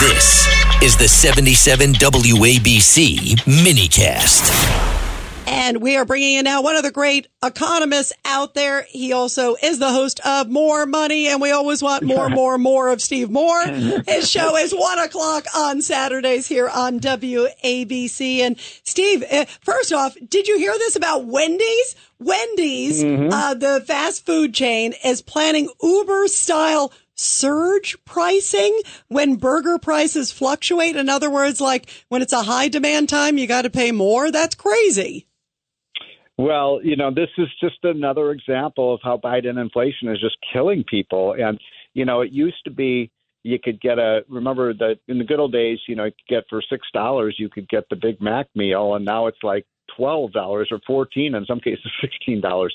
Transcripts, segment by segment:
This is the 77 WABC minicast. And we are bringing in now one of the great economists out there. He also is the host of More Money, and we always want more, more, more of Steve Moore. His show is one o'clock on Saturdays here on WABC. And Steve, uh, first off, did you hear this about Wendy's? Wendy's, Mm-hmm. uh, the fast food chain, is planning Uber style surge pricing when burger prices fluctuate. In other words, like when it's a high demand time, you got to pay more. That's crazy. Well, you know, this is just another example of how Biden inflation is just killing people. And, you know, it used to be you could get a, remember that in the good old days, you know, you could get for $6, you could get the Big Mac meal. And now it's like $12 or 14 in some cases $16.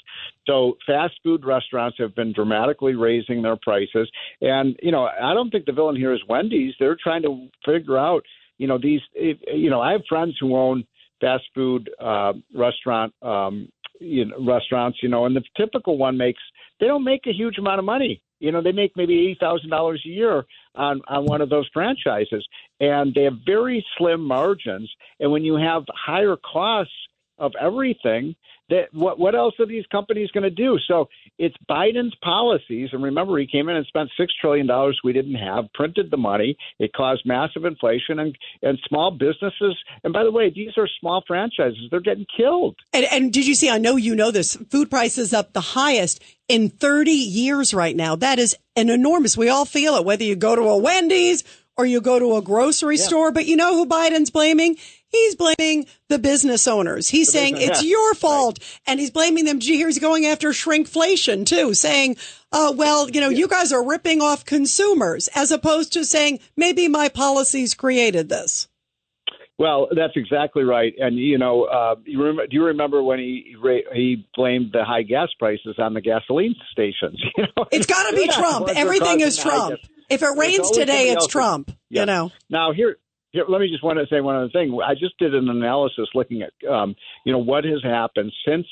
So fast food restaurants have been dramatically raising their prices. And, you know, I don't think the villain here is Wendy's. They're trying to figure out, you know, these, you know, I have friends who own fast food uh, restaurant um, you know, restaurants, you know, and the typical one makes they don't make a huge amount of money. You know, they make maybe eighty thousand dollars a year on on one of those franchises, and they have very slim margins. And when you have higher costs of everything, that what what else are these companies going to do? So it's Biden's policies, and remember, he came in and spent six trillion dollars we didn't have, printed the money. It caused massive inflation, and and small businesses. And by the way, these are small franchises; they're getting killed. And, and did you see? I know you know this. Food prices up the highest in 30 years right now. That is an enormous. We all feel it, whether you go to a Wendy's or you go to a grocery store. But you know who Biden's blaming? He's blaming the business owners. He's saying business- it's yeah, your fault, and he's blaming them. Gee, he's going after shrinkflation too, saying, "Uh, well, you know, you guys are ripping off consumers," as opposed to saying maybe my policies created this. Well, that's exactly right. And you know, uh, you rem- do you remember when he ra- he blamed the high gas prices on the gasoline stations? You know, It's got to be the Trump. ones that are Everything is Trump. If it rains today, it's else. Trump. Yeah. You know. Now here, here, let me just want to say one other thing. I just did an analysis looking at, um, you know, what has happened since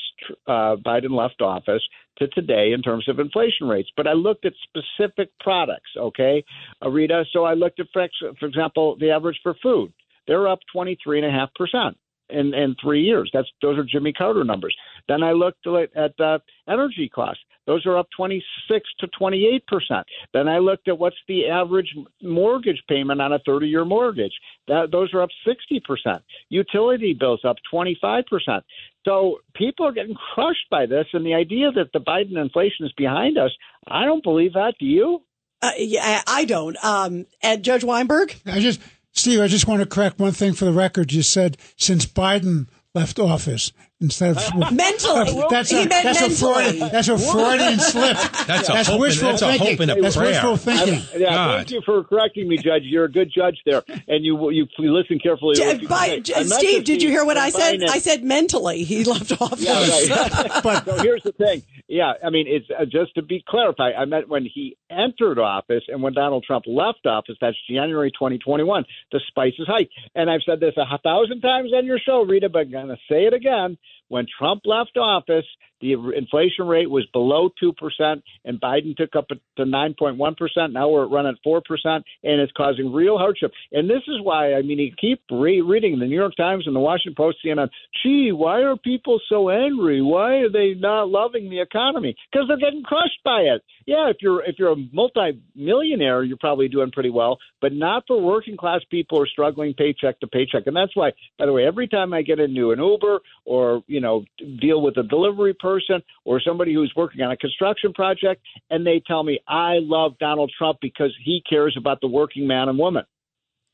uh, Biden left office to today in terms of inflation rates. But I looked at specific products. Okay, Rita. So I looked at, for, example, the average for food. They're up twenty three and a half percent in in three years. That's those are Jimmy Carter numbers. Then I looked at, at uh, energy costs. Those are up 26 to 28 percent. Then I looked at what's the average mortgage payment on a 30 year mortgage. That those are up 60 percent. Utility bills up 25 percent. So people are getting crushed by this, and the idea that the Biden inflation is behind us, I don't believe that. Do you? Uh, yeah, I don't. Um, and Judge Weinberg, I just, Steve, I just want to correct one thing for the record. You said since Biden left office instead of mentally, That's he a meant that's a mentally. Freudian that's a Freudian slip. That's a hope and- wishful that's a hope thinking. and a that's prayer. wishful thinking. Yeah, God. thank you for correcting me, Judge. You're a good judge there, and you you, you listen carefully. to J- by- say. J- I meant Steve, did you hear what I said? Biden- I said mentally he left office. Yeah, right. but so here's the thing. Yeah, I mean, it's uh, just to be clarified. I meant when he entered office and when Donald Trump left office. That's January 2021. The spices hiked, and I've said this a thousand times on your show, Rita, but I'm going to say it again. When Trump left office, the inflation rate was below two percent, and Biden took up to nine point one percent. Now we're running at four percent, and it's causing real hardship. And this is why I mean, you keep re- reading the New York Times and the Washington Post, CNN. Gee, why are people so angry? Why are they not loving the economy? Because they're getting crushed by it. Yeah, if you're if you're a multi-millionaire, you're probably doing pretty well, but not for working class people who are struggling paycheck to paycheck. And that's why, by the way, every time I get into an Uber or you know deal with a delivery person or somebody who's working on a construction project, and they tell me I love Donald Trump because he cares about the working man and woman.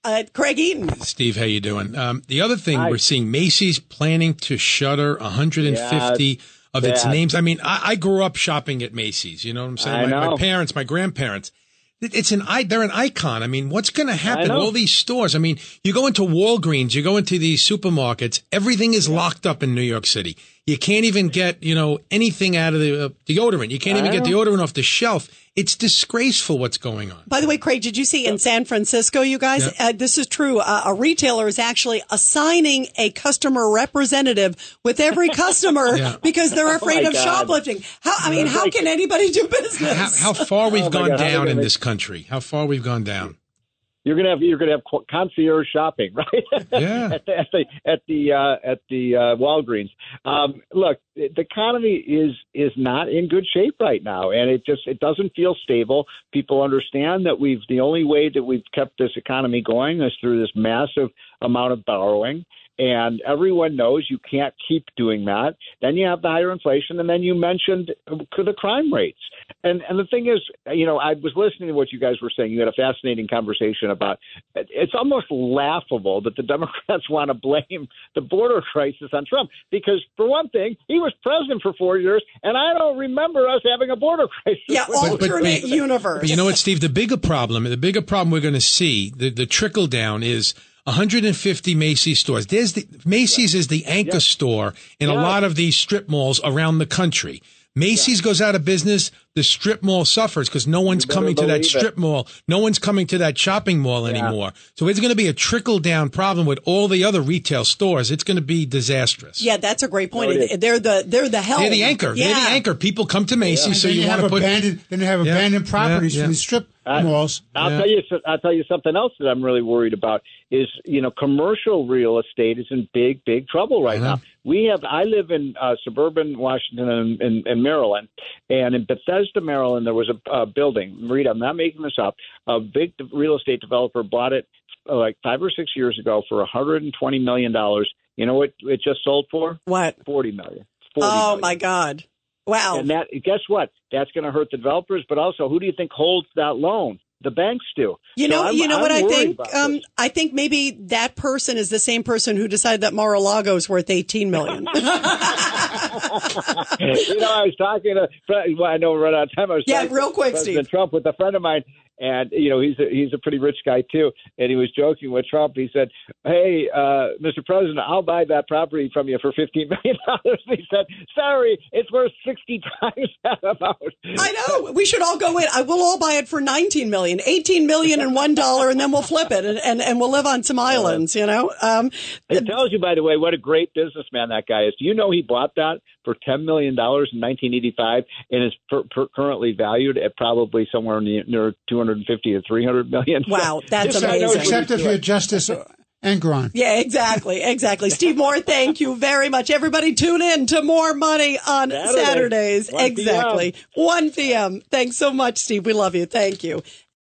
Uh, Craig Eaton. Steve, how you doing? Um, the other thing Hi. we're seeing Macy's planning to shutter 150 of its bad. names. I mean, I, I grew up shopping at Macy's. You know what I'm saying? I my, my parents, my grandparents. It- It's an they're an icon. I mean, what's going to happen? All these stores. I mean, you go into Walgreens, you go into these supermarkets. Everything is locked up in New York City. You can't even get you know anything out of the uh, deodorant. You can't even get deodorant off the shelf. It's disgraceful what's going on. By the way, Craig, did you see in San Francisco, you guys, Yeah. uh, this is true. Uh, a retailer is actually assigning a customer representative with every customer Yeah. because they're afraid my of God. shoplifting. How, I mean, how can anybody do business? How, how far we've Oh, gone God, down in this country? How far we've gone down? You're gonna have you're gonna have concierge shopping, right? you're gonna have concierge shopping, right? Yeah. at the at the at the, uh, at the uh, Walgreens. Um, look, the economy is is not in good shape right now, and it just it doesn't feel stable. People understand that we've the only way that we've kept this economy going is through this massive amount of borrowing and everyone knows you can't keep doing that. Then you have the higher inflation, and then you mentioned the crime rates. And and the thing is, you know, I was listening to what you guys were saying. You had a fascinating conversation about. It's almost laughable that the Democrats want to blame the border crisis on Trump because, for one thing, he was president for four years, and I don't remember us having a border crisis. Yeah, alternate universe. But you know what, Steve? The bigger problem, the bigger problem we're going to see, the the trickle down is 150 Macy's stores. There's the Macy's is the anchor store in a lot of these strip malls around the country. Macy's goes out of business, the strip mall suffers because no one's coming to that strip it. mall. No one's coming to that shopping mall anymore. So it's going to be a trickle down problem with all the other retail stores. It's going to be disastrous. Yeah, that's a great point. No, it is. they're the they're the help. They're the anchor. Yeah. They're the anchor. People come to Macy's, And so then you, have want to put. abandoned. Then you have Yeah, abandoned properties yeah. from the strip I- malls. I'll Yeah. tell you. I'll tell you something else that I'm really worried about is you know commercial real estate is in big big trouble right know. now. We have. I live in uh, suburban Washington and in, in Maryland, and in Bethesda, Maryland, there was a, a building. Rita, I'm not making this up. A big real estate developer bought it uh, like five or six years ago for 120 million dollars. You know what it just sold for? What? 40 million. 40 Oh million. my God! Wow. And that guess what? That's going to hurt the developers, but also who do you think holds that loan? The banks do. You know, I'm- you know I'm what I think. Um. I think maybe that person is the same person who decided that Mar-a-Lago is worth eighteen million. you know, I was talking to. Well, I know we're running out of time. I was Yeah, real quick, President Steve. Trump with a friend of mine, and you know he's a, he's a pretty rich guy too, and he was joking with Trump. He said, "Hey, uh, Mr. President, I'll buy that property from you for fifteen million dollars." He said, "Sorry, it's worth sixty times that amount." I know. We should all go in. I will all buy it for nineteen million, eighteen million and one dollar, and then we'll flip it, and, and, and we'll live on some islands. You know. Um, It tells you, by the way, what a great businessman that guy is. Do you know he bought that for ten million dollars in 1985, and is per, per currently valued at probably somewhere near, near 250 to 300 million? Wow, that's This amazing. what Except if you're doing. Justice Engoron. Yeah, exactly, exactly. Steve Moore, thank you very much. Everybody, tune in to More Money on Saturday, Saturdays. 1 p.m. Exactly, one p.m. Thanks so much, Steve. We love you. Thank you.